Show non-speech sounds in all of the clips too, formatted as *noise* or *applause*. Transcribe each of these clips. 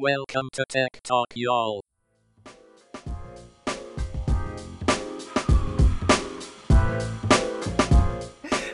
Welcome to Tech Talk, y'all.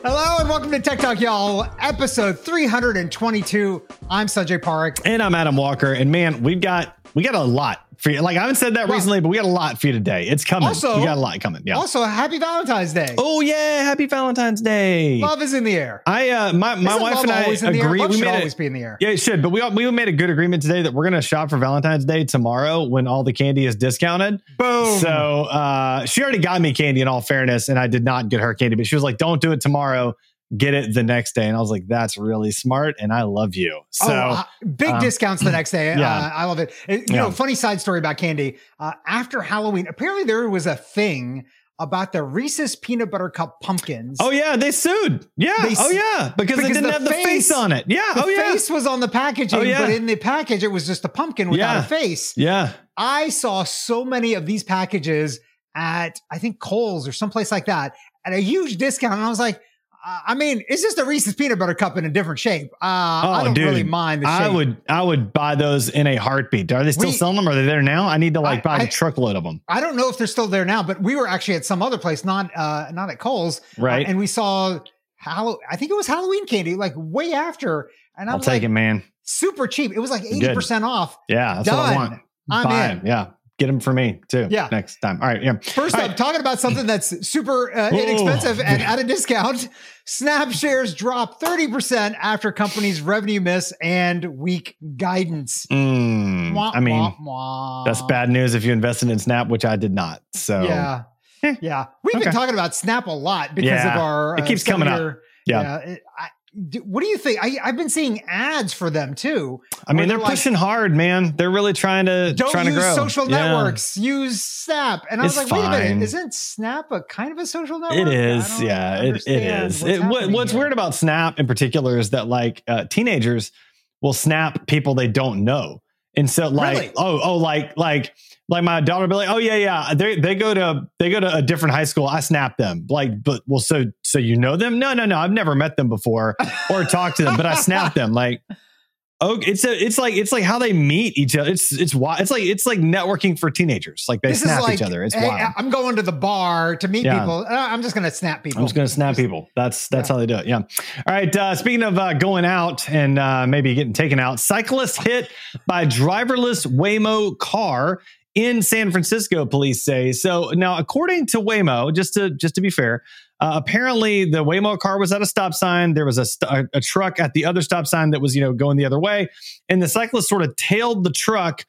Hello and welcome to Tech Talk, y'all. Episode 322. I'm Sanjay Park. And I'm Adam Walker. And man, we've got we got a lot for you. Like I haven't said that recently, but we got a lot for you today. It's coming. Also- we got a lot coming. Yeah. Also, happy Valentine's Day. oh yeah, happy Valentine's Day. Love is in the air. I uh my my Isn't wife and I always in the air? agree. Love We should always it. be in the air. Yeah, it should. But we we made a good agreement today that we're gonna shop for Valentine's Day tomorrow when all the candy is discounted. Boom. So uh she already got me candy in all fairness, and I did not get her candy, but she was like, Don't do it tomorrow. Get it the next day. And I was like, That's really smart, and I love you. So oh, uh, big um, discounts the next day. *clears throat* yeah. Uh, I love it. It- You know, funny side story about candy. Uh, after Halloween, apparently there was a thing about the Reese's peanut butter cup pumpkins. Oh yeah, they sued. Yeah. They oh yeah, because, they didn't the have the face, face- on it. Yeah. The oh yeah. face was on the packaging, Oh, yeah. but in the package it was just a pumpkin without Yeah. a face. Yeah. I saw so many of these packages at I think Kohl's or someplace like that at a huge discount, and I was like, I mean, it's just a Reese's peanut butter cup in a different shape. Uh, I Oh, don't dude. really mind the shape. I would I would buy those in a heartbeat. Are they still We- selling them? Are they there now? I need to like I- buy I- a truckload of them. I don't know if they're still there now, but we were actually at some other place, not uh, not at Kohl's, Right. uh, and we saw Hallow. I think it was Halloween candy, like way after, and I I'll was take like, it, man. super cheap. It was like eighty percent off. Yeah, that's what I Done. want. I'm buy in. 'em. Yeah. Get them for me too. Yeah. Next time. All right. Yeah. First All up, right. talking about something that's super uh, inexpensive and *laughs* at a discount. Snap shares drop 30% after company's revenue miss and weak guidance. Mm, Wah, I mean, wah, wah. that's bad news if you invested in Snap, which I did not. So Yeah. Eh. Yeah. We've been talking about Snap a lot because of our. uh, It keeps coming up. seven-year- Yeah. it- I, what do you think? I, I've been seeing ads for them too. I mean, they're they're like, pushing hard, man. They're really trying to Don't trying to use grow. social Yeah. networks. Use Snap. And I was It's like, wait a minute, isn't Snap a kind of a social network? It is, yeah, it, it is. what's It, what, what's weird about Snap in particular is that like uh, teenagers will snap people they don't know, and so like, Really? oh, oh, like, like, like my daughter be like, oh yeah, yeah, they they go to they go to a different high school. I snap them, like, but well, so so you know them? No, no, no, I've never met them before or talked to them, but I snap them, like. Oh, it's a, it's like it's like how they meet each other. It's it's wild. It's like it's like networking for teenagers. Like they This snap like, each other. It's hey, wild. I'm going to the bar to meet Yeah. people. Uh, I'm just going to snap people. I'm just going to snap people. That's that's how they do it. Yeah. All right. Uh, speaking of uh, going out and uh, maybe getting taken out, cyclist hit by driverless Waymo car in San Francisco. Police say so. Now, according to Waymo, just to just to be fair, uh, apparently the Waymo car was at a stop sign. There was a, st- a a truck at the other stop sign that was you know going the other way, and the cyclist sort of tailed the truck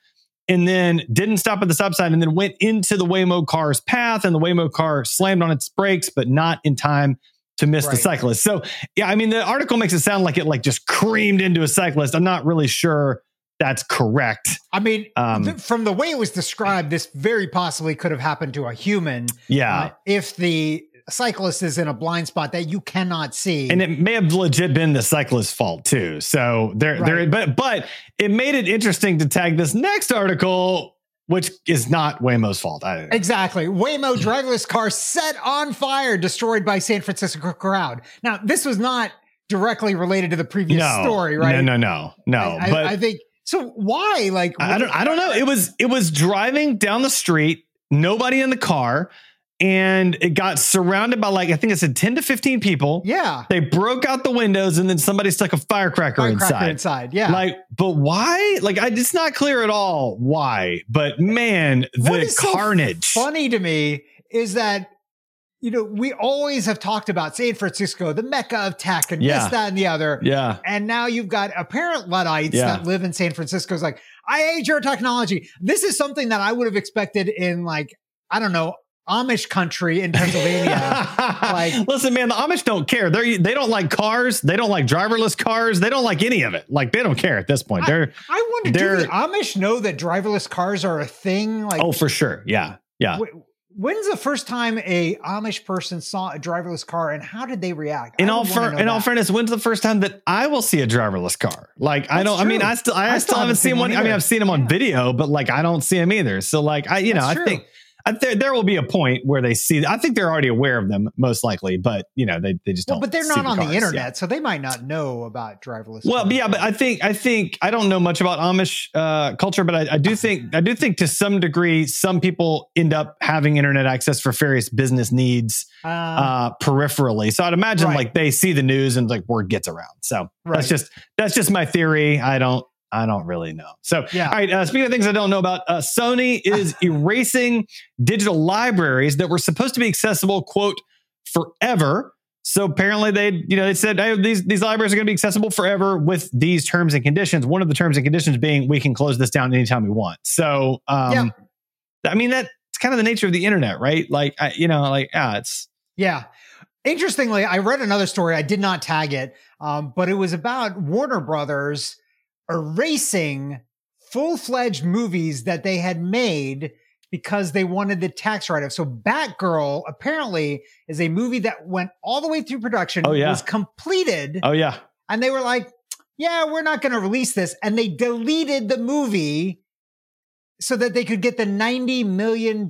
and then didn't stop at the stop sign and then went into the Waymo car's path and the Waymo car slammed on its brakes, but not in time to miss the cyclist. So yeah, I mean the article makes it sound like it like just creamed into a cyclist. I'm not really sure that's correct. I mean, Um, th- from the way it was described, this very possibly could have happened to a human Yeah. uh, if the cyclist is in a blind spot that you cannot see. and it may have legit been the cyclist's fault too. So there, there, but but it made it interesting to tag this next article, which is not Waymo's fault. I, Exactly. Waymo driverless car set on fire, destroyed by San Francisco crowd. Now, this was not directly related to the previous no, story, right? No, no, no, no. I, I- but I think so. Why? Like, I I don't I don't know. It was it was driving down the street, nobody in the car, and it got surrounded by like I think it said 10 to 15 people. yeah, They broke out the windows and then somebody stuck a firecracker, firecracker inside. inside. Yeah. Like, but why? Like, I, it's not clear at all why. But man, the is so carnage. funny to me is that you know we always have talked about San Francisco, the mecca of tech, and Yeah. this, that, and the other. Yeah, And now you've got apparent Luddites Yeah. that live in San Francisco. It's like, I hate your technology. This is something that I would have expected in like, I don't know, Amish country in Pennsylvania. *laughs* like- listen, man, the Amish don't care. They they don't like cars. They don't like driverless cars. They don't like any of it. Like they don't care at this point. They're I wonder, do They're- the Amish know that driverless cars are a thing? Like, oh for sure. Yeah, yeah. wh- when's the first time a Amish person saw a driverless car, and how did they react? in all would wanna fair, know in all fairness, when's the first time that I will see a driverless car? Like I don't. I mean. I still, I, I still, haven't seen one. I mean. I've seen them on Yeah. video, but like I don't see them either. So like I, you know, That's I think, I, there, there will be a point where they see. I think they're already aware of them, most likely, but you know, they, they just Well, don't. but they're not on cars, the yeah. internet, so they might not know about driverless. Well, cars. yeah, but I think I think I don't know much about Amish uh, culture, but I, I do think I do think to some degree some people end up having internet access for various business needs Uh, uh, peripherally. So I'd imagine Right. like they see the news and like word gets around. So Right. that's just that's just my theory. I don't I don't really know. So Yeah. all right. Uh, speaking of things I don't know about, uh, Sony is *laughs* erasing digital libraries that were supposed to be accessible quote forever. So apparently they, you know, they said hey, these these libraries are going to be accessible forever with these terms and conditions. One of the terms and conditions being we can close this down anytime we want. So, um, Yeah. I mean that's kind of the nature of the internet, right? Like, I, you know, like ah, it's Yeah. Interestingly, I read another story. I did not tag it, um, but it was about Warner Brothers erasing full fledged movies that they had made because they wanted the tax write off. So, Batgirl apparently is a movie that went all the way through production, Oh, yeah. was completed, oh yeah, and they were like, yeah, we're not going to release this. And they deleted the movie so that they could get the $90 million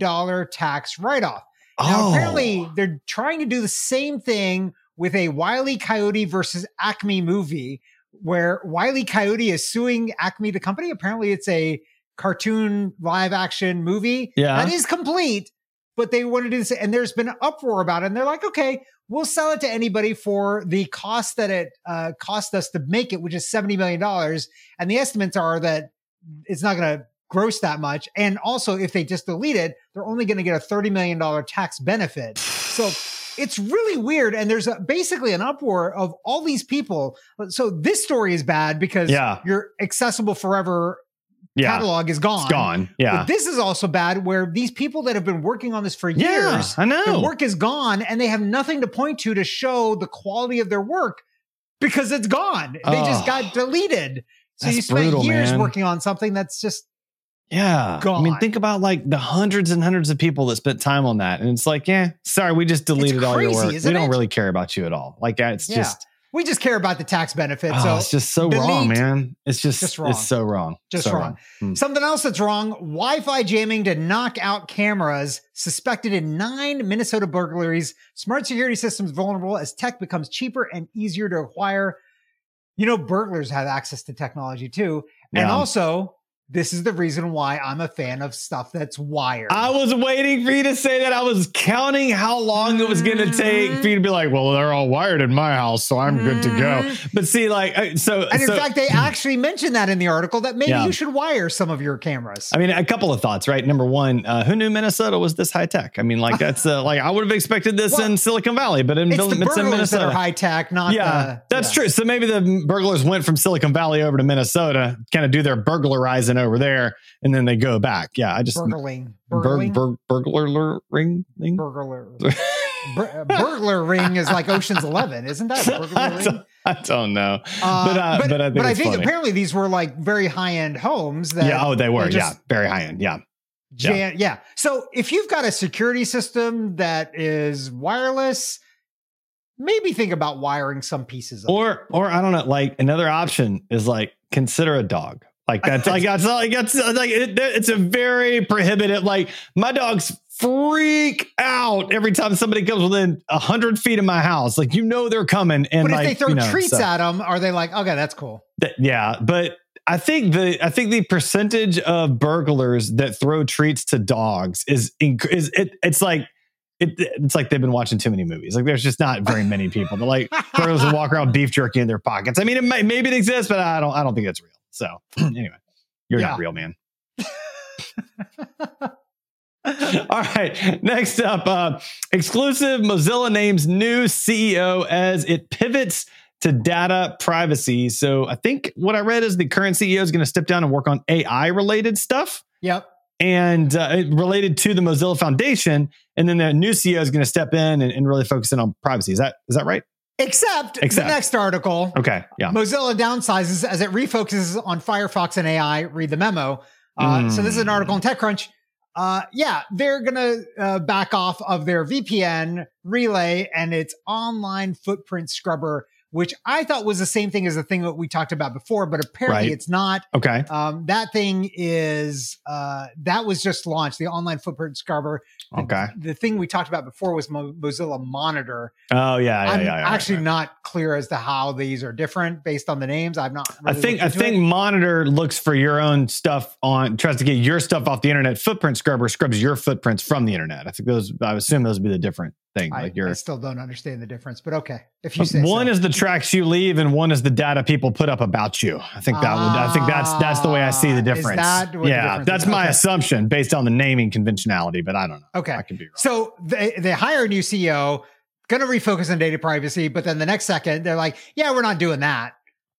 tax write off. Now, oh. apparently, they're trying to do the same thing with a Wile E. Coyote versus Acme movie, where Wile E. Coyote is suing Acme, the company. Apparently, it's a cartoon live action movie Yeah. that is complete, but they want to do this. And there's been an uproar about it. And they're like, okay, we'll sell it to anybody for the cost that it uh, cost us to make it, which is $70 million. And the estimates are that it's not going to gross that much. And also, if they just delete it, they're only going to get a $30 million tax benefit. So it's really weird. And there's a, basically an uproar of all these people. So this story is bad because Yeah. your accessible forever yeah, catalog is gone. it's gone. Yeah, But this is also bad where these people that have been working on this for yeah, years, I their know. work is gone and they have nothing to point to to show the quality of their work because it's gone. They just Oh. got deleted. So you spent brutal, years man. working on something that's just Yeah. I mean, think about like the hundreds and hundreds of people that spent time on that. And it's like, yeah, sorry, we just deleted all your crazy, work. We don't it? really care about you at all. Like, it's Yeah. just, we just care about the tax benefit. oh, so it's just so wrong, man. It's just, Just wrong. it's so wrong. just So wrong. Hmm. Something else that's wrong Wi Fi jamming to knock out cameras suspected in nine Minnesota burglaries. Smart security systems vulnerable as tech becomes cheaper and easier to acquire. You know, burglars have access to technology too. And Yeah. also, this is the reason why I'm a fan of stuff that's wired. I was waiting for you to say that. I was counting how long it was going to take Mm-hmm. for you to be like, well, they're all wired in my house, so I'm good to go. But see, like, uh, so, and in so- fact, they actually mentioned that in the article that maybe Yeah. you should wire some of your cameras. I mean, a couple of thoughts, right? Number one, uh, who knew Minnesota was this high tech? I mean, like that's uh, like I would have expected this Well, in Silicon Valley, but in, it's Bill- the it's in burglars that Minnesota. are high tech, not yeah, the, that's yeah. true. So maybe the burglars went from Silicon Valley over to Minnesota, kind of do their burglarizing over there, and then they go back. Yeah, I just Burgling. bur- Burgling. bur- burglar ring thing. burglar. *laughs* Bur- burglar ring is like Ocean's Eleven, isn't that? Burglar *laughs* I ring? don't, I don't know, Uh, but, uh, but I think, it's funny. apparently these were like very high end homes. That yeah, oh, they were, they yeah, very high end, yeah. jam- yeah. So if you've got a security system that is wireless, maybe think about wiring some pieces. Of it. Or, or I don't know, like another option is like consider a dog. Like that's like that's like that's like it, it's a very prohibitive. Like my dogs freak out every time somebody comes within a hundred feet of my house. Like you know they're coming, and but if like they throw you know, treats so- at them, are they like, okay, that's cool? Th- yeah, but I think the I think the percentage of burglars that throw treats to dogs is inc- is it, it's like it, it's like they've been watching too many movies. Like there's just not very many people that like *laughs* burglars walk around beef jerky in their pockets. I mean, it may, maybe it exists, but I don't I don't think it's real. So *clears throat* anyway, you're Yeah. not real, man. *laughs* All right. Next up, uh, exclusive Mozilla names new CEO as it pivots to data privacy. So I think what I read is the current CEO is going to step down and work on AI related stuff Yep. and uh, related to the Mozilla Foundation. And then the new CEO is going to step in and, and really focus in on privacy. Is that is that right? Except, Except. the next article. Okay. Yeah. Mozilla downsizes as it refocuses on Firefox and AI. Read the memo. Uh, So this is an article in TechCrunch. Uh, yeah, they're gonna uh, back off of their VPN relay and its online footprint scrubber, which I thought was the same thing as the thing that we talked about before, but apparently Right. it's not. Okay. Um, that thing is uh, that was just launched. The online footprint scrubber. The- Okay. The thing we talked about before was Mo- Mozilla Monitor. Oh yeah, yeah, I'm yeah. yeah, actually not clear as to how these are different based on the names. I've not. I think I think it. Monitor looks for your own stuff on tries to get your stuff off the internet. Footprint Scrubber scrubs your footprints from the internet. I think those. I assume those would be the different thing. I, Like your I still don't understand the difference, but okay. If you say one so. is the tracks you leave, and one is the data people put up about you. I think that would. I think that's that's the way I see Ah, the is difference. that what the yeah, difference that's is? my Okay. assumption based on the naming conventionality, but I don't know. okay. I could be wrong. So they they hire a new CEO, going to refocus on data privacy, but then the next second they're like, "Yeah, we're not doing that."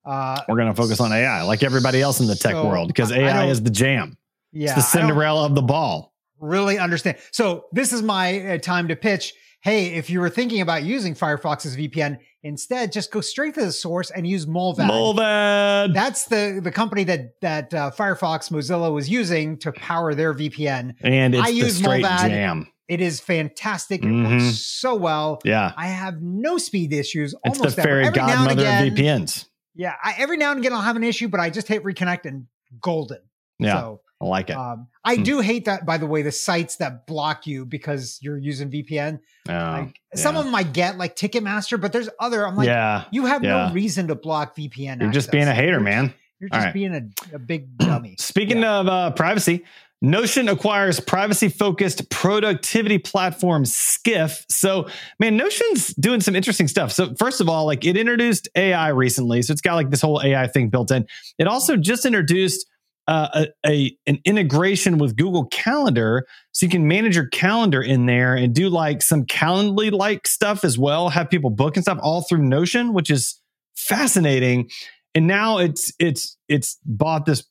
Uh, We're going to focus on AI, like everybody else in the tech So, world, because I- I AI is the jam. yeah, it's the Cinderella of the ball. really understand. So this is my uh, time to pitch. Hey, if you were thinking about using Firefox's VPN, instead just go straight to the source and use Mullvad. Mullvad. That's the the company that that uh, Firefox Mozilla was using to power their VPN. and it's I use straight Mullvad. jam. It is fantastic. It Mhm. works so well. Yeah. I have no speed issues. It's almost the ever. fairy Every now and godmother again, of VPNs. Yeah, I, every now and again I'll have an issue, but I just hit reconnect and golden. Yeah. So I like it. um, I Hmm. do hate that, by the way, the sites that block you because you're using VPN. Oh, Like some yeah. of them I get, like Ticketmaster, but there's other. I'm like, yeah. you have yeah. no reason to block VPN. You're just being a hater, You're- man. You're just right. being a, a big dummy. *clears throat* Speaking Yeah. of uh, privacy, Notion acquires privacy focused productivity platform Skiff. So, man, Notion's doing some interesting stuff. So, first of all, like it introduced AI recently. So, it's got like this whole AI thing built in. It also just introduced uh, a, a an integration with Google Calendar, so you can manage your calendar in there and do like some Calendly like stuff as well. Have people book and stuff all through Notion, which is fascinating. And now it's it's it's bought this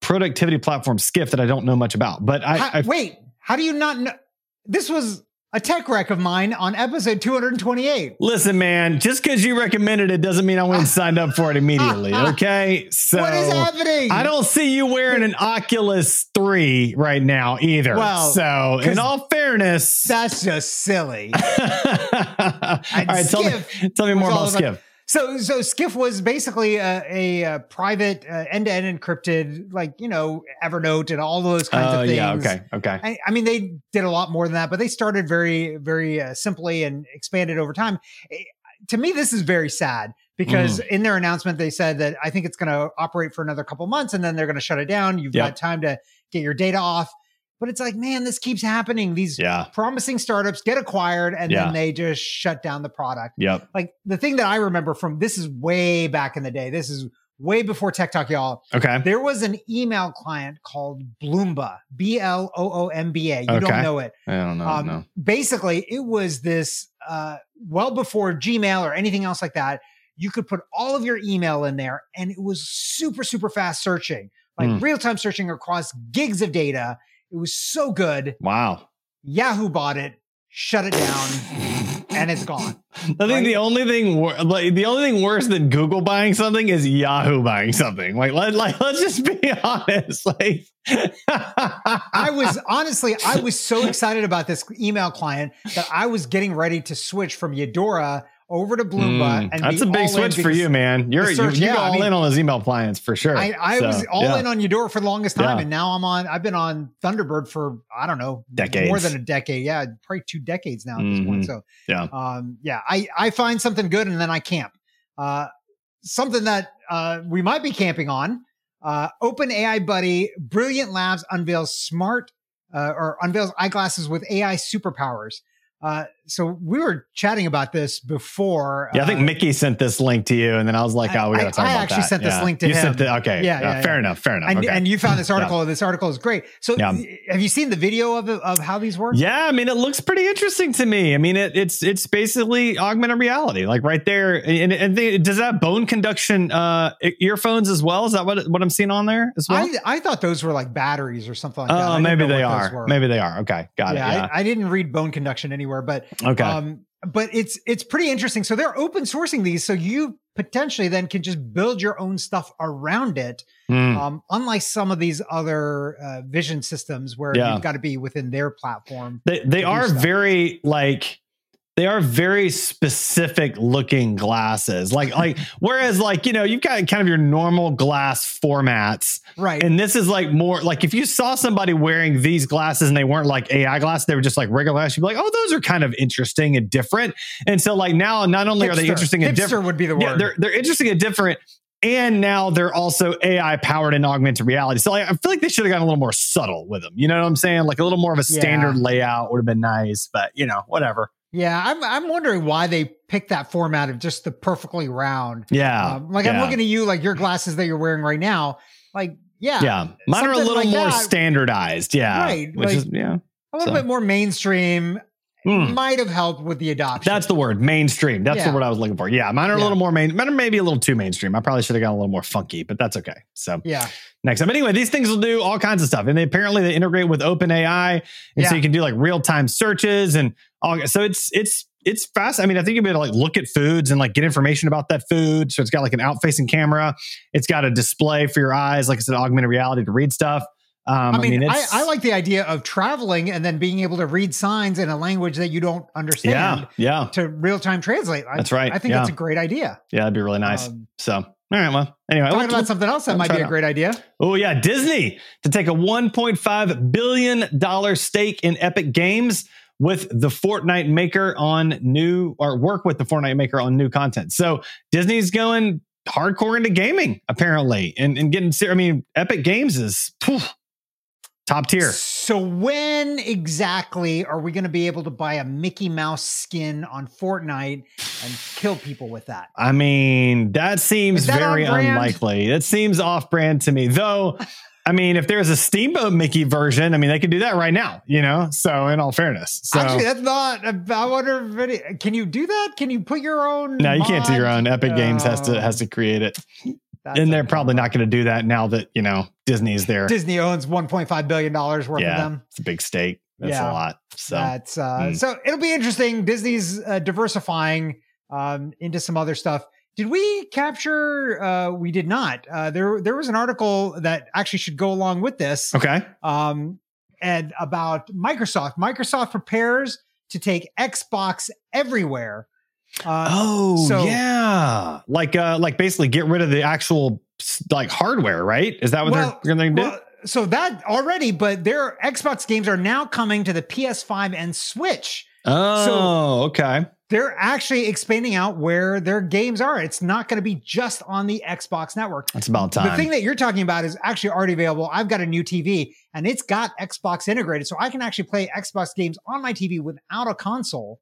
productivity platform Skiff that I don't know much about. But I, How- I wait, how do you not know? This was a tech wreck of mine on episode 228. listen, man. Just because you recommended it doesn't mean I went and *laughs* signed up for it immediately. *laughs* Okay, so what is happening? I don't see you wearing an Oculus Three right now either. Well, so in all fairness, That's just silly. *laughs* all right, tell me, tell me more about about- Skiff. So, so Skiff was basically a, a, uh private uh, end-to-end encrypted, like you know, Evernote and all those kinds Oh of things. yeah, okay, okay. I, I mean, they did a lot more than that, but they started very, very uh, simply and expanded over time. Eh, to me, this is very sad because Mm. in their announcement, they said that I think it's going to operate for another couple months and then they're going to shut it down. You've Yep. got time to get your data off. But it's like, man, this keeps happening. These Yeah, promising startups get acquired and Yeah. then they just shut down the product. yep. Like the thing that I remember from this is way back in the day. This is way before Tech Talk, y'all. Okay. There was an email client called Bloomba, B L O O M B A. You Okay. don't know it. I don't know. Um, no. Basically, it was this uh, well before Gmail or anything else like that. You could put all of your email in there, and it was super, super fast searching, like Hmm. real time searching across gigs of data. It was so good. Wow. Yahoo bought it, shut it down, and it's gone. *laughs* I think Right? the only thing, wor- like the only thing worse than Google buying something is Yahoo buying something. Like, let, like *laughs* let's just be *laughs* honest. Like, I was honestly, I was so excited about this email client that I was getting ready to switch from Eudora over to Bloomba. Mm, and that's a big switch for you, man. You're you, search- you yeah, go I all mean- in on those email clients for sure. I, I So, was all yeah. in on Eudora for the longest time, Yeah. and now I'm on. I've been on Thunderbird for I don't know, Decades. more than a decade. Yeah, probably two decades now at this point. Mhm. So Yeah. um, yeah, I I find something good and then I camp. Uh, something that uh, we might be camping on. Uh, Open AI Buddy, Brilliant Labs unveils smart uh, or unveils eyeglasses with AI superpowers. Uh, so we were chatting about this before. Yeah, I think uh, Mickey sent this link to you, and then I was like, "Oh, we got to talk I about that." I actually that." sent this Yeah. link to you Sent him. the, okay, Yeah, yeah, yeah, fair yeah. enough, fair enough. and, okay. and you found this *laughs* article. This article is great. So, have you seen the video of of how these work? Yeah, I mean, it looks pretty interesting to me. I mean, it, it's it's basically augmented reality, like right there. And, and they, does that bone conduction uh, earphones as well? Is that what what I'm seeing on there as well? I, I thought those were like batteries or something like that. Oh, maybe they are. Maybe they are. Okay, got it. Yeah. I, I didn't read bone conduction anywhere, but okay. um, but it's it's pretty interesting. So they're open sourcing these, so you potentially then can just build your own stuff around it. Hmm. Um, unlike some of these other uh, vision systems where Yeah. you've got to be within their platform. They they are very like they are very specific looking glasses. Like *laughs* like whereas like, you know, you've got kind of your normal glass formats. Right. And this is like more like if you saw somebody wearing these glasses and they weren't like AI glasses, they were just like regular glasses, you'd be like, oh, those are kind of interesting and different. And so like now not only are they Hipster. interesting and different, would be the word. yeah, they're they're interesting and different. And now they're also AI powered and augmented reality. So like, I feel like they should have gotten a little more subtle with them. You know what I'm saying? Like a little more of a Yeah. standard layout would have been nice, but you know, whatever. Yeah, I'm I'm wondering why they picked that format of just the perfectly round. Yeah. Um, like I'm looking at you, like your glasses that you're wearing right now. Like, yeah, Yeah. Mine are a little like more that. standardized. Yeah. Right, Which like- is, yeah. a little So- bit more mainstream. Hmm. Might have helped with the adoption. That's the word, mainstream. That's Yeah. the word I was looking for. Yeah, mine are a little more main. Mine are maybe a little too mainstream. I probably should have gone a little more funky, but that's okay. So yeah. next time. But anyway, these things will do all kinds of stuff, and they apparently they integrate with OpenAI, and so you can do like real time searches and all. So it's it's it's fast. I mean, I think you'll be able to like look at foods and like get information about that food. So it's got like an out facing camera. It's got a display for your eyes, like it's an augmented reality to read stuff. Um, I mean, I, it's, I, like the idea of traveling and then being able to read signs in a language that you don't understand yeah, yeah, to real time translate. I- That's right. I think Yeah. that's a great idea. yeah. That'd be really nice. Um, so all right, well, anyway, talking about something else that we'll might be a great idea. Oh yeah, Disney to take a 1.5 billion dollar stake in Epic Games with the Fortnite maker on new or work with the Fortnite maker on new content. So Disney's going hardcore into gaming apparently and, and getting I mean, Epic Games is phew, top tier. So when exactly are we going to be able to buy a Mickey Mouse skin on Fortnite and kill people with that? I mean, that seems that very unlikely. It seems off brand to me. Though, I mean, if there's a Steamboat Mickey version, I mean, they could do that right now, you know? So, in all fairness. So, Actually, that's not. I wonder. If it, can you do that? Can you put your own? no, you can't do your own. Epic Games has to uh, has to create it. That's and they're probably not going to do that now that, you know, Disney's there. Disney owns 1.5 billion dollars worth of them. It's a big stake. That's Yeah. a lot. So, That's uh, mm. so it'll be interesting. Disney's uh, diversifying um, into some other stuff. Did we capture? Uh, we did not. Uh, there, there was an article that actually should go along with this, okay. um, and about Microsoft. Microsoft prepares to take Xbox everywhere. Uh, Oh, so- yeah. Like, uh, like basically get rid of the actual like hardware, right? Is that what Well, they're going to do? well, so that already, but their Xbox games are now coming to the PS5 and Switch. oh, okay. they're actually expanding out where their games are. It's not going to be just on the Xbox network. That's about time. The thing that you're talking about is actually already available. I've got a new TV and it's got Xbox integrated, so I can actually play Xbox games on my TV without a console.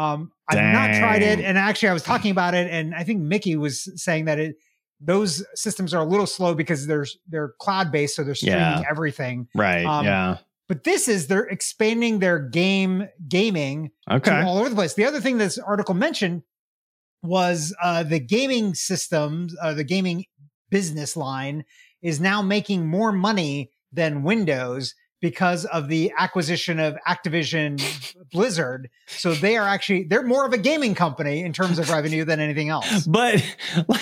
Um, I've not tried it, and actually, I was talking about it, and I think Mickey was saying that it those systems are a little slow because they're they're cloud based, so they're streaming Yeah. everything. right. um, yeah. But this is they're expanding their game gaming to Okay. all over the place. The other thing this article mentioned was uh, the gaming systems, uh, the gaming business line is now making more money than Windows because of the acquisition of Activision Blizzard. So they are actually they're more of a gaming company in terms of revenue than anything else. *laughs* But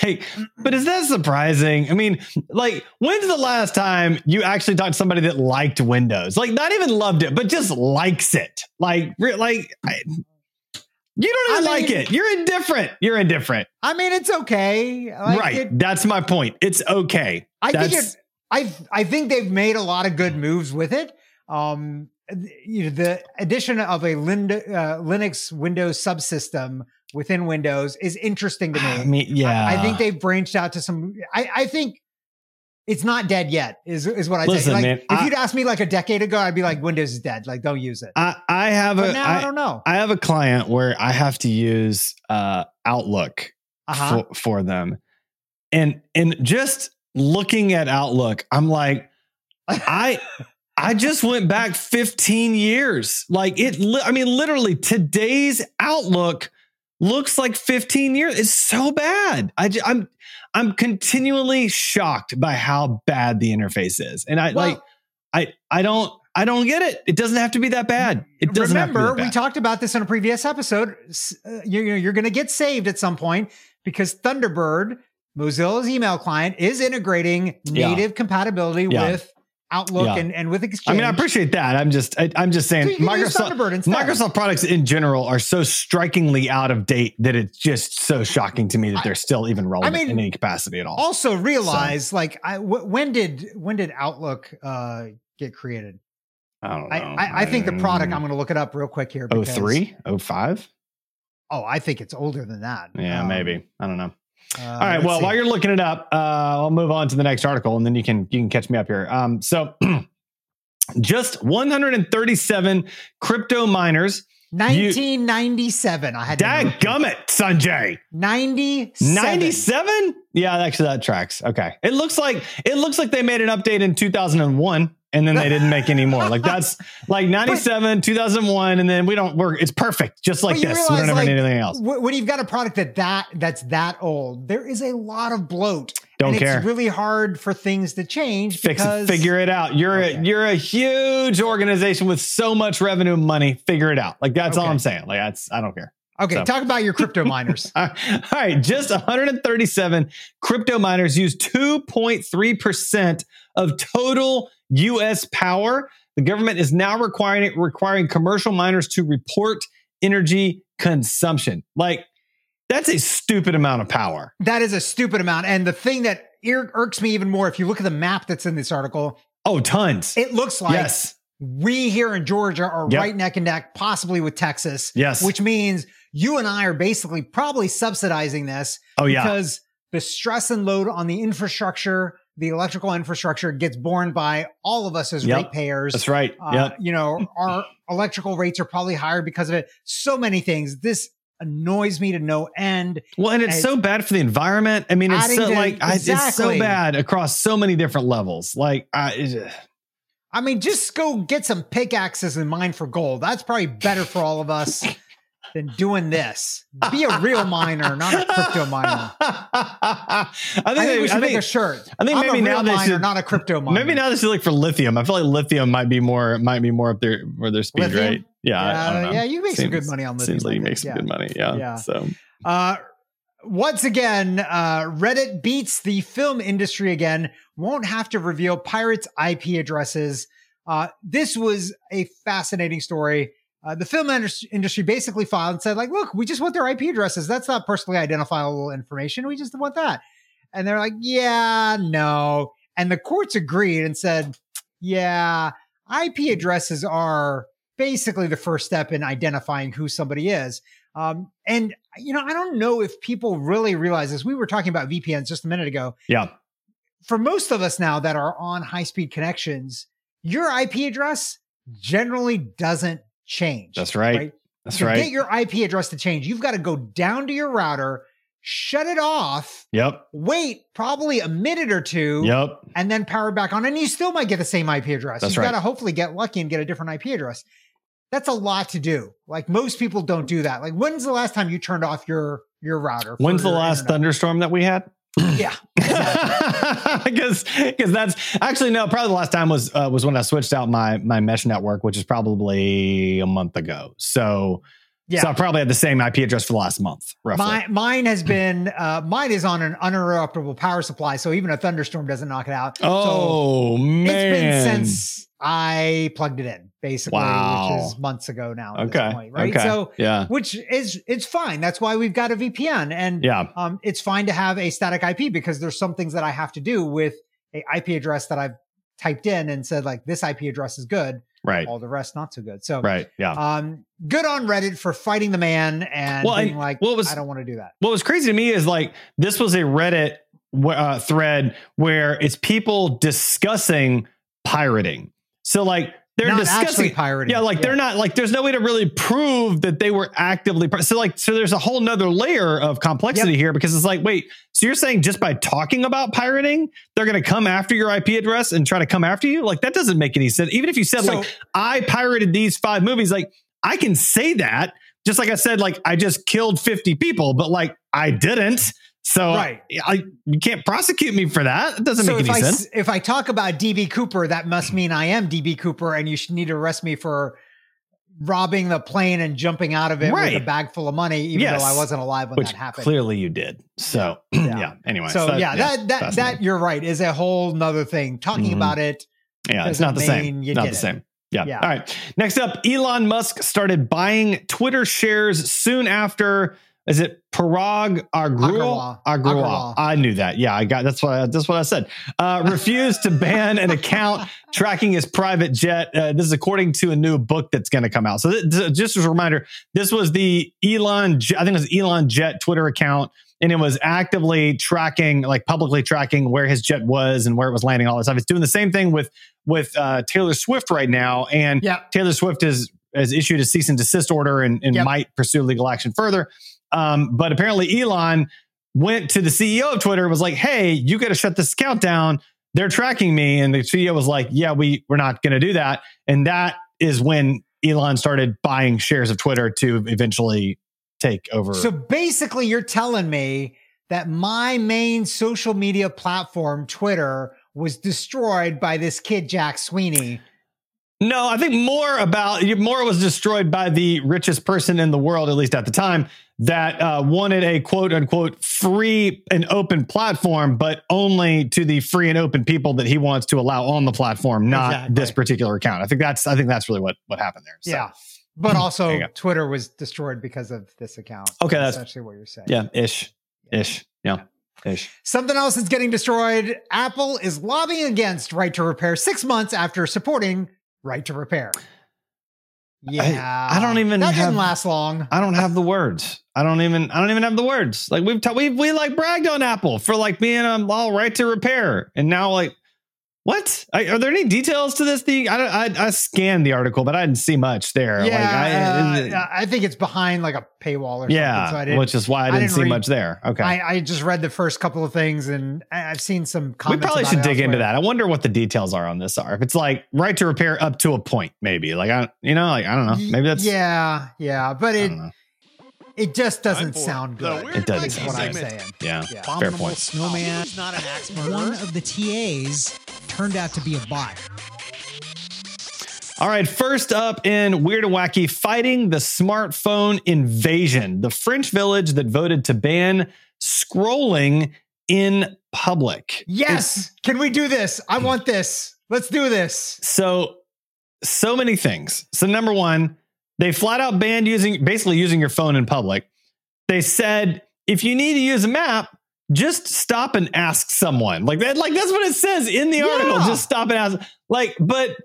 like, but is that surprising? I mean, like, when's the last time you actually talked to somebody that liked Windows? Like, not even loved it, but just likes it. Like, like, I, you don't even I like it. You're indifferent. You're indifferent. I mean, it's okay. Like, right. it- That's my point. It's okay. I think That's- it. I I think they've made a lot of good moves with it. Um, you know, the addition of a Lind- uh, Linux Windows subsystem within Windows is interesting to *sighs* me. I mean, yeah. I, I think they've branched out to some. I, I think it's not dead yet. Is is what I Listen. Like, man, if I- you'd asked me like a decade ago, I'd be like, Windows is dead. Like, don't use it. I, I have But a, now I, I, don't know. I have a client where I have to use uh, Outlook Uh-huh. for, for them. And and just looking at Outlook, I'm like, I *laughs* I just went back 15 years. Like it, li- I mean, literally today's Outlook looks like 15 years. It's so bad. I I'm I'm continually shocked by how bad the interface is, and I Well, like I I don't I don't get it. It doesn't have to be that bad. It doesn't Remember, have to be we that bad. talked about this in a previous episode. Uh, you- You're, you're going to get saved at some point because Thunderbird, Mozilla's email client, is integrating Yeah. native compatibility Yeah. with Outlook Yeah. and, and with Exchange. I mean, I appreciate that. I'm just, I, I'm just saying, So you can use Microsoft, Microsoft products in general are so strikingly out of date that it's just so shocking to me that they're still even relevant mean, in any capacity at all. also realize like I wh- when did when did Outlook uh get created? I don't know. I, I, I think the product. I'm going to look it up real quick here. Oh three, oh five. Oh, I think it's older than that. Yeah, Um, maybe. I don't know. Uh, All right. Well, see. while you're looking it up, uh, I'll move on to the next article, and then you can you can catch me up here. Um, so, *clears throat* just 137 crypto miners. 1997. I had to know. Dadgummit, Sanjay. 97. 97? Yeah, actually that tracks. Okay. It looks like it looks like they made an update in 2001 and then they didn't make any more. Like *laughs* that's like 97, 2001 and then we don't work it's perfect just like But this. We don't ever like, need anything else. When you've got a product that that that's that old, there is a lot of bloat. Don't and care. It's really hard for things to change Fix because it, figure it out. You're Okay. a you're a huge organization with so much revenue and money. Figure it out. Like that's all I'm saying. Like that's I don't care. Okay, So- talk about your crypto *laughs* miners. All right, just 137 crypto miners use 2.3% of total US power. The government is now requiring it, requiring commercial miners to report energy consumption. Like that's a stupid amount of power. that is a stupid amount. And the thing that ir- irks me even more, if you look at the map that's in this article, Oh, tons. it looks like yes. we here in Georgia are Yep. right neck and neck, possibly with Texas. Yes. Which means you and I are basically probably subsidizing this Oh yeah. because the stress and load on the infrastructure, the electrical infrastructure gets borne by all of us as Yep. ratepayers. That's right. Uh, yep. You know, *laughs* our electrical rates are probably higher because of it. So many things. This annoys me to no end. Well, and it's and- so bad for the environment. I mean, it's so to- like I, it's so bad across so many different levels. Like I, I mean, just go get some pickaxes and mine for gold. That's probably better for all of us *laughs* than doing this. Be a real miner, not a crypto miner. I think, I think they- we should I make think- a shirt. I think I'm maybe a now they miner, should- not a crypto miner. Maybe now they should look for lithium. I feel like lithium might be more might be more up there where their speed, Lithium? right? Yeah, I- I, don't know. yeah, you make some good money on lithium. Seems like you make some Yeah. good money. Yeah. Yeah. So Uh, once again, uh, Reddit beats the film industry again. Won't have to reveal pirates' IP addresses. Uh, this was a fascinating story. Uh, the film industry basically filed and said, like, look, we just want their IP addresses. That's not personally identifiable information. We just want that. And they're like, yeah, no. And the courts agreed and said, yeah, IP addresses are basically the first step in identifying who somebody is. Um, and you know, I don't know if people really realize this. We were talking about VPNs just a minute ago. yeah, For most of us now that are on high speed connections, your IP address generally doesn't change. that's right. right? That's to right. get your IP address to change, you've got to go down to your router, shut it off, yep. wait probably a minute or two, Yep. and then power back on. And you still might get the same IP address. That's You've got to hopefully get lucky and get a different IP address. That's a lot to do. Like most people don't do that. Like when's the last time you turned off your your router? When's the last internet? thunderstorm that we had? Yeah. Because *laughs* because that's actually no probably the last time was uh, was when I switched out my my mesh network which is probably a month ago so Yeah. so I probably had the same IP address for the last month roughly My, mine has been uh, mine is on an uninterruptible power supply, so even a thunderstorm doesn't knock it out. oh so man it's been since I plugged it in, basically, Wow. which is months ago now. At okay this point, right? okay So yeah which is it's fine. That's why we've got a VPN, and yeah um, it's fine to have a static IP because there's some things that I have to do with a IP address that I've typed in and said like this IP address is good, right all the rest not so good. So right yeah um, good on Reddit for fighting the man and Well, being and like, what was- I don't want to do that. what was crazy to me is like this was a Reddit uh, thread where it's people discussing pirating. So like they're Not discussing pirating. Yeah, like they're not like there's no way to really prove that they were actively so like so there's a whole nother layer of complexity here because it's like wait so you're saying just by talking about pirating they're going to come after your IP address and try to come after you? Like that doesn't make any sense. Even if you said So- like I pirated these five movies like I can say that. Just like I said like I just killed 50 people but like I didn't so Right. I, you can't prosecute me for that it doesn't so make any I, sense if I talk about DB Cooper, that must mean I am DB Cooper, and you should need to arrest me for robbing the plane and jumping out of it with a bag full of money, even Yes. though I wasn't alive when which that happened. clearly you did so Yeah. *clears throat* yeah, anyway so yeah, that that that you're right is a whole nother thing. Talking Mhm. about it Yeah, it's Doesn't the same. Not the it. same. Yeah. Yeah. All right. Next up, Elon Musk started buying Twitter shares soon after. Is it Parag Agrawal? Agrawal. I knew that. Yeah, I got that's what I, that's what I said. Uh, *laughs* refused to ban an account tracking his private jet. Uh, this is according to a new book that's going to come out. So th- just as a reminder, this was the Elon. I think it was Elon Jet Twitter account, and it was actively tracking, like publicly tracking where his jet was and where it was landing, all that stuff. It's doing the same thing with with uh, Taylor Swift right now, and Yeah. Taylor Swift has has issued a cease and desist order and, and Yep. might pursue legal action further. Um, but apparently, Elon went to the CEO of Twitter and was like, "Hey, you got to shut this account down. They're tracking me." And the CEO was like, "Yeah, we we're not going to do that." And that is when Elon started buying shares of Twitter to eventually take over. So basically, you're telling me that my main social media platform, Twitter, was destroyed by this kid, Jack Sweeney. No, I think more about more was destroyed by the richest person in the world, at least at the time, that uh, wanted a quote unquote free and open platform, but only to the free and open people that he wants to allow on the platform, not Exactly. this particular account. I think that's I think that's really what what happened there. So, Yeah. But *clears throat* also. Twitter was destroyed because of this account. Okay, that's- essentially what you're saying. yeah, ish, ish, yeah, ish. Something else that's getting destroyed. Apple is lobbying against right to repair six months after supporting right to repair. Yeah, I don't even That have- didn't last long. I don't have the words. I don't even. I don't even have the words. Like we've ta- we we like bragged on Apple for like being um, all right to repair, and now like what? I, are there any details to this thing? I I, I scanned the article, but I didn't see much there. like, I, Yeah, uh, I think it's behind like a paywall or yeah, something. So I didn't, which is why I didn't, didn't see read- much there. Okay, I, I just read the first couple of things, and I've seen some we probably should dig into that. I wonder what the details are on this are. If it's like right to repair up to a point, maybe like I, you know, like I don't know. Maybe that's yeah, yeah, but it. It just doesn't sound good. It doesn't is sound what I'm saying. Yeah, Yeah. fair point. Snowman, He's not an axe one of the TAs turned out to be a bot. All right, first up in Weird and Wacky, fighting the smartphone invasion. The French village that voted to ban scrolling in public. Yes, can we do this? I want this. Let's do this. So, so many things. So, number one, they flat out banned using basically using your phone in public. They said if you need to use a map, just stop and ask someone. Like that, like that's what it says in the article. Yeah. Just stop and ask. Like, but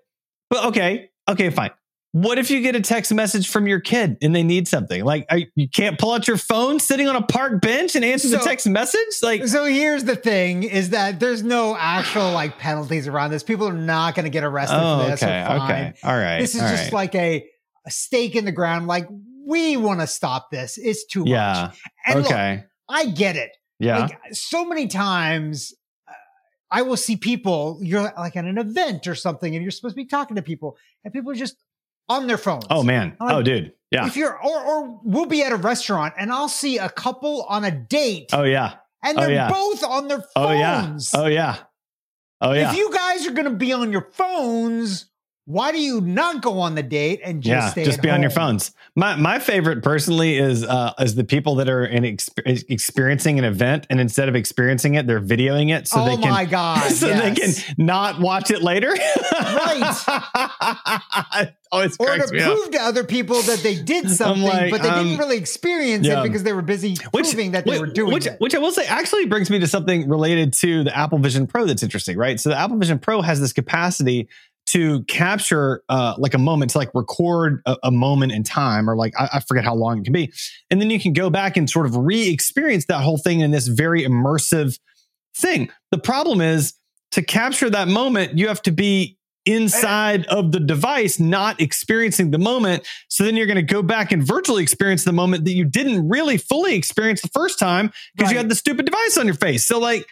but okay, okay, fine. What if you get a text message from your kid and they need something? Like, are, you can't pull out your phone sitting on a park bench and answer the text message? Like, So here's the thing: is that there's no actual like penalties around this. People are not going to get arrested oh, for this. okay, okay, all right. This is just right. like a, a stake in the ground. Like we want to stop this. It's too yeah, much. And look, okay, I get it. yeah, Like so many times, uh, I will see people. You're like at an event or something, and you're supposed to be talking to people, and people are just on their phones. oh man, like, oh dude, yeah, If you're, or, or we'll be at a restaurant and I'll see a couple on a date oh yeah, and oh, they're yeah. both on their phones. oh yeah, oh yeah, oh yeah. If you guys are going to be on your phones, why do you not go on the date and just yeah, stay just be on your phones. My my favorite personally is uh is the people that are in exp- experiencing an event and instead of experiencing it, they're videoing it so oh they can my god! *laughs* so yes. they can not watch it later. right. *laughs* Always or to me up. prove to other people that they did *laughs* something, like, but they um, didn't really experience yeah. it because they were busy proving that they were doing which, it. Which I will say actually brings me to something related to the Apple Vision Pro that's interesting, right? So the Apple Vision Pro has this capacity to capture uh, like a moment, to like record a, a moment in time, or like I, I forget how long it can be, and then you can go back and sort of re-experience that whole thing in this very immersive thing. The problem is to capture that moment, you have to be inside of the device, not experiencing the moment. So then you're going to go back and virtually experience the moment that you didn't really fully experience the first time because you had the stupid device on your face. So like,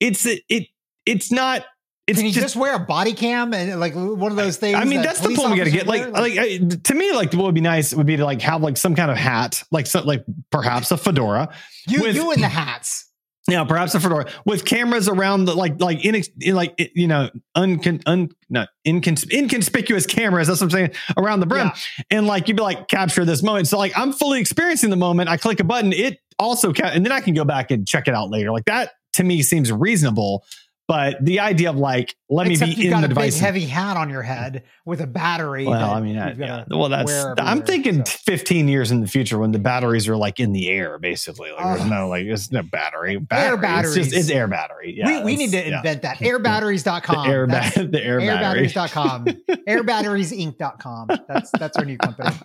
it's it, it it's not. It's Can you just, just, wear a body cam and like one of those things? I mean, that that's the point we got to get. Like, like, I, to me, like what would be nice would be to like have like some kind of hat, like so, like perhaps a fedora. you, with- you in the hats. Yeah, perhaps a fedora with cameras around the like like in, in like you know uncon un no incons- inconspicuous cameras. That's what I'm saying around the brim, and like you'd be like capture this moment. So like I'm fully experiencing the moment. I click a button, it also ca- and then I can go back and check it out later. Like that to me seems reasonable. But the idea of like, let Except me be in got the a big device. heavy hat on your head with a battery. well, I mean, I, yeah. well, that's. I'm thinking so. 15 years in the future when the batteries are like in the air, basically. Like, there's Oh. no like, it's no battery. battery. It's batteries. just it's air battery. Yeah, we, we need to yeah. invent that. *laughs* Airbatteries.com. the air, ba- *laughs* the air battery. airbatteries.com. *laughs* Airbatteriesinc.com. That's that's our new company.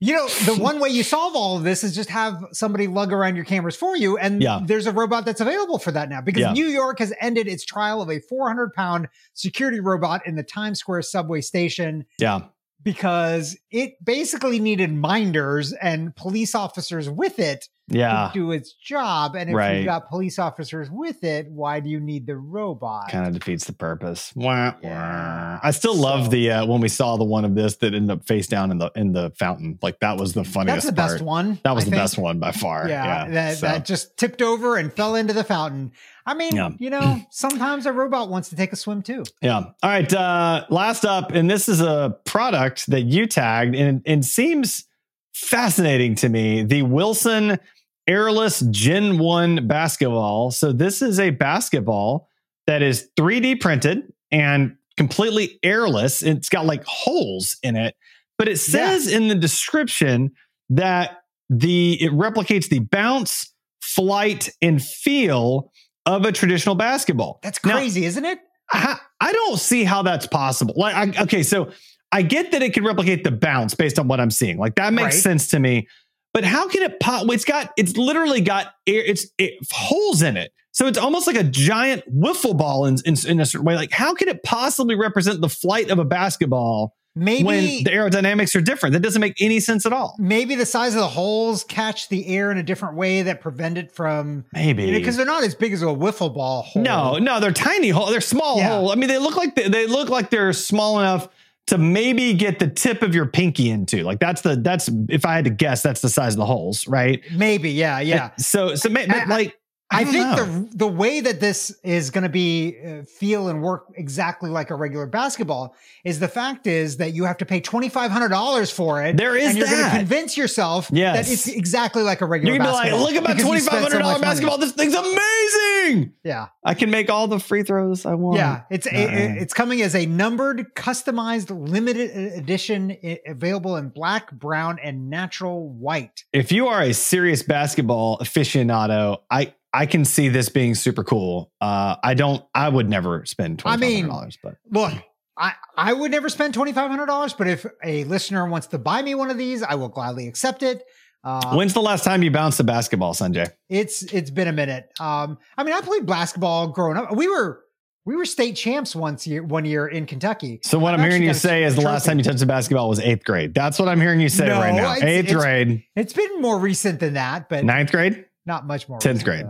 You know, the *laughs* one way you solve all of this is just have somebody lug around your cameras for you. And Yeah. there's a robot that's available for that now because Yeah. New York has ended its trial of a 400 pound security robot in the Times Square subway station Yeah. because it basically needed minders and police officers with it Yeah. to do its job. And if Right. you've got police officers with it, why do you need the robot? Kind of defeats the purpose. Wah, Yeah. wah. I still love the uh, when we saw the one of this that ended up face down in the in the fountain. Like that was the funniest. That's the best one. That was I the think. best one by far. Yeah, Yeah. that, so. that just tipped over and fell into the fountain. I mean, Yeah. you know, *clears throat* sometimes a robot wants to take a swim too. Yeah. All right. Uh, last up, and this is a product that you tagged and, and seems fascinating to me the Wilson Airless Gen 1 basketball. So, this is a basketball that is 3D printed and completely airless. It's got like holes in it, but it says in the description that the it replicates the bounce, flight, and feel of a traditional basketball. That's Now, crazy, isn't it? I, I don't see how that's possible. Like, I, okay, so I get that it can replicate the bounce based on what I'm seeing. Like that makes Right. sense to me. But how can it pop? It's got, it's literally got air, it's it, holes in it. So it's almost like a giant wiffle ball in, in, in a certain way. Like, how can it possibly represent the flight of a basketball Maybe when the aerodynamics are different? That doesn't make any sense at all. maybe the size of the holes catch the air in a different way that prevent it from Maybe because they're not as big as a wiffle ball hole. No, no, they're tiny hole. They're small Yeah. hole. I mean, they look like they, they look like they're small enough to maybe get the tip of your pinky into. Like that's the that's if I had to guess, that's the size of the holes, right? Maybe, yeah, yeah. So so ma- I- like I, think know. the the way that this is going to be uh, feel and work exactly like a regular basketball is the fact is that you have to pay twenty five hundred dollars for it. There is and you're going to convince yourself Yes. that it's exactly like a regular. you're gonna be like, basketball look at my twenty five so hundred dollar money." basketball. This thing's amazing. Yeah, I can make all the free throws I want. yeah. It's a, Uh-uh. it's coming as a numbered, customized, limited e- edition, available in black, brown, and natural white. If you are a serious basketball aficionado, I I can see this being super cool. Uh, I don't. I would never spend I mean, but Look, I, I would never spend twenty five hundred dollars, but if a listener wants to buy me one of these, I will gladly accept it. Uh, when's the last time you bounced a basketball, Sanjay? it's it's been a minute. Um, I mean, I played basketball growing up. We were we were state champs once year one year in Kentucky. So what I've I'm hearing you say is the last time you touched a basketball was eighth grade. That's what I'm hearing you say No, right now. it's- Eighth it's- grade, It's been more recent than that, but ninth grade, not much more. tenth grade.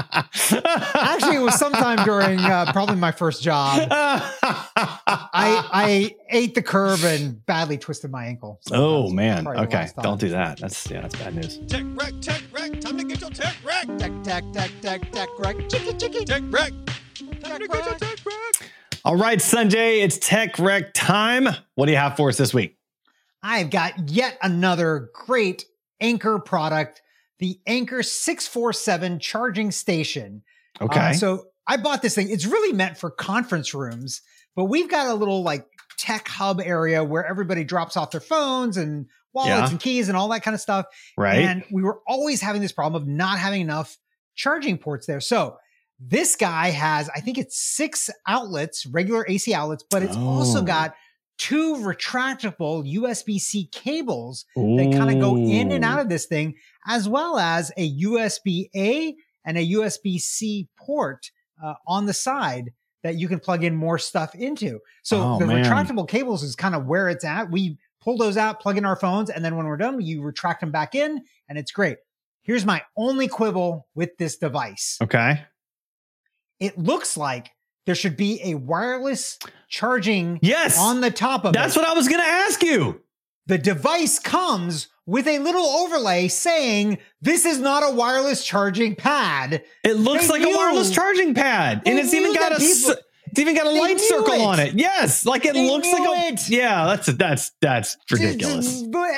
Actually, it was sometime during uh, probably my first job. I I ate the curb and badly twisted my ankle. So oh man. Okay, don't do that. That's yeah, that's bad news. Tech wreck, tech wreck, time to get your tech wreck. Tech, tech, tech, tech, tech, right? Chicky, chicky. Tech wreck. Time Tech to get your wreck. tech wreck. All right, Sanjay, it's tech wreck time. What do you have for us this week? I've got yet another great Anker product, the Anker 647 charging station. Okay. Uh, so I bought this thing. It's really meant for conference rooms, but we've got a little like tech hub area where everybody drops off their phones and wallets Yeah. and keys and all that kind of stuff. right. And we were always having this problem of not having enough charging ports there. So this guy has, I think it's six outlets, regular AC outlets, but it's also Oh. got two retractable USB C cables that kind of go in and out of this thing, as well as a USB A and a USB C port uh, on the side that you can plug in more stuff into. So Oh, the man. retractable cables is kind of where it's at. We pull those out, plug in our phones, and then when we're done, you retract them back in, and it's great. Here's my only quibble with this device. Okay. It looks like there should be a wireless charging Yes. on the top of that's it. what I was going to ask you. the device comes with a little overlay saying this is not a wireless charging pad. It looks They like a wireless charging pad, they and it's even got a people- it's even got a light circle it. on it. Yes, like it They looks like a it. yeah. That's that's that's ridiculous. But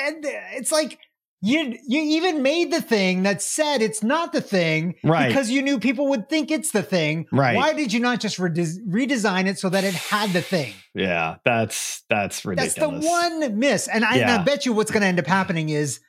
it's like You you even made the thing that said it's not the thing, Right. Because you knew people would think it's the thing, Right. Why did you not just redes- redesign it so that it had the thing? Yeah, that's that's ridiculous. That's the one miss, and I, and I bet you what's going to end up happening is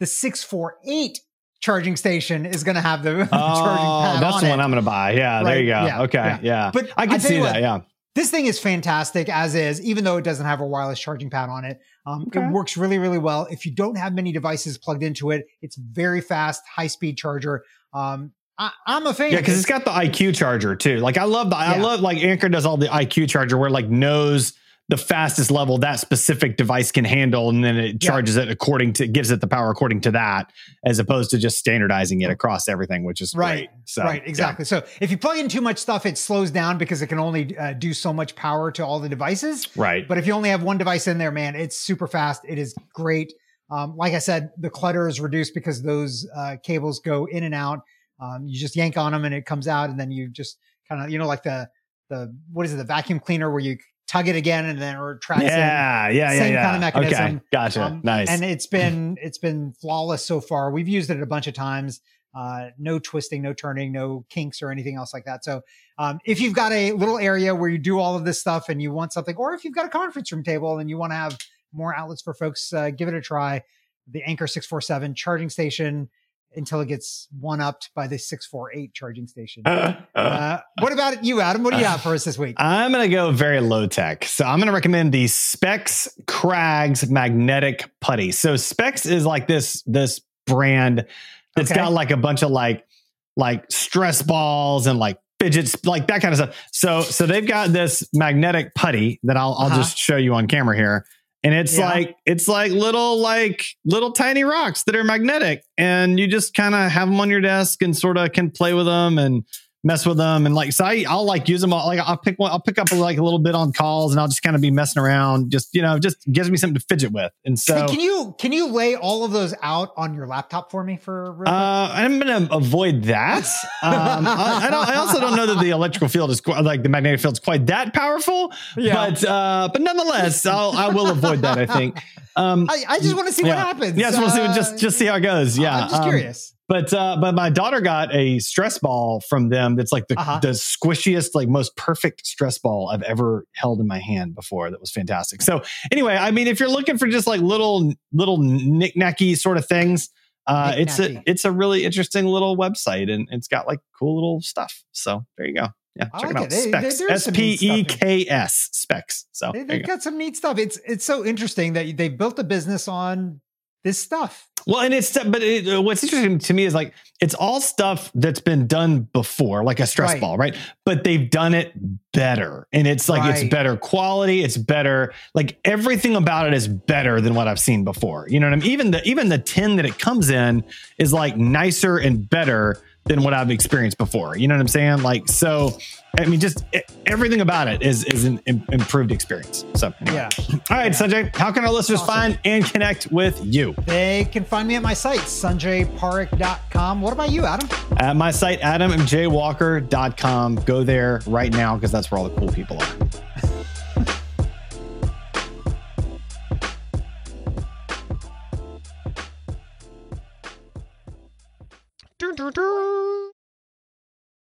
the six four eight charging station is going to have the, the *laughs* charging Oh, pad that's the it. one I'm going to buy. Yeah, there you go. yeah, okay, yeah. yeah. But I can see that. what, Yeah. This thing is fantastic as is, even though it doesn't have a wireless charging pad on it. Um, Okay. It works really, really well. If you don't have many devices plugged into it, it's very fast, high speed charger. Um, I, I'm a fan. Yeah, because it. it's got the IQ charger too. Like I love the I love like Anker does all the IQ charger where like knows the fastest level that specific device can handle, and then it Yeah. charges it according to gives it the power according to that, as opposed to just standardizing it across everything, which is Right. great. So right, yeah. exactly. So if you plug in too much stuff, it slows down because it can only uh, do so much power to all the devices. Right. But if you only have one device in there, man, it's super fast. It is great. Um, like I said, the clutter is reduced because those uh, cables go in and out. Um, you just yank on them and it comes out, and then you just kind of, you know, like the the what is it, the vacuum cleaner where you tug it again and then it retracts in. yeah, yeah, yeah, Same yeah. kind of mechanism. Okay, gotcha. Um, nice. And it's been it's been flawless so far. We've used it a bunch of times. Uh, no twisting, no turning, no kinks or anything else like that. So um, if you've got a little area where you do all of this stuff and you want something, or if you've got a conference room table and you want to have more outlets for folks, uh, give it a try. The Anker 647 charging station until it gets one upped by the 648 charging station. *laughs* Uh, what about you, Adam? What do you have for us this week? I'm going to go very low tech. So I'm going to recommend the Speks Crags magnetic putty. So Speks is like this this brand that's Okay. got like a bunch of like like stress balls and like fidgets like that kind of stuff. So so they've got this magnetic putty that I'll I'll Uh-huh. just show you on camera here. And it's Yeah. like it's like little like little tiny rocks that are magnetic and you just kind of have them on your desk and sort of can play with them and mess with them and like so I, I'll like use them all like I'll pick one I'll pick up like a little bit on calls and I'll just kind of be messing around just you know just gives me something to fidget with and so Hey, can you can you lay all of those out on your laptop for me for real uh, I'm going to avoid that. Um, I, I, don't, I also don't know that the electrical field is quite, like the magnetic field is quite that powerful. Yeah. But uh, but nonetheless, I'll, I will avoid that. I think. Um, I, I just want to see yeah. what happens. Yeah, I just want to see just just see how it goes. Yeah, I'm just um, curious. But uh, but my daughter got a stress ball from them. That's like the Uh-huh. the squishiest, like most perfect stress ball I've ever held in my hand before. That was fantastic. So anyway, I mean, if you're looking for just like little little knick-knacky sort of things, uh, it's a it's a really interesting little website, and it's got like cool little stuff. So there you go. Yeah, I check like it out. it. Speks. S P E K S. Speks. So They, they've go. got some neat stuff. It's it's so interesting that they built a business on this stuff. Well, and it's but it, uh, what's interesting to me is like it's all stuff that's been done before, like a stress Right. ball, right? But they've done it better, and it's like Right. it's better quality, it's better, like everything about it is better than what I've seen before. You know what I mean? Even the even the tin that it comes in is like nicer and better than what I've experienced before. You know what I'm saying? Like so, I mean, just everything about it is is an im- improved experience. So anyway. Yeah. All right, Sanjay, how can our listeners Awesome. find and connect with you? They can find me at my site, sanjayparekh.com. What about you, Adam? At my site, adamjwalker.com. Go there right now because that's where all the cool people are. Do. dun.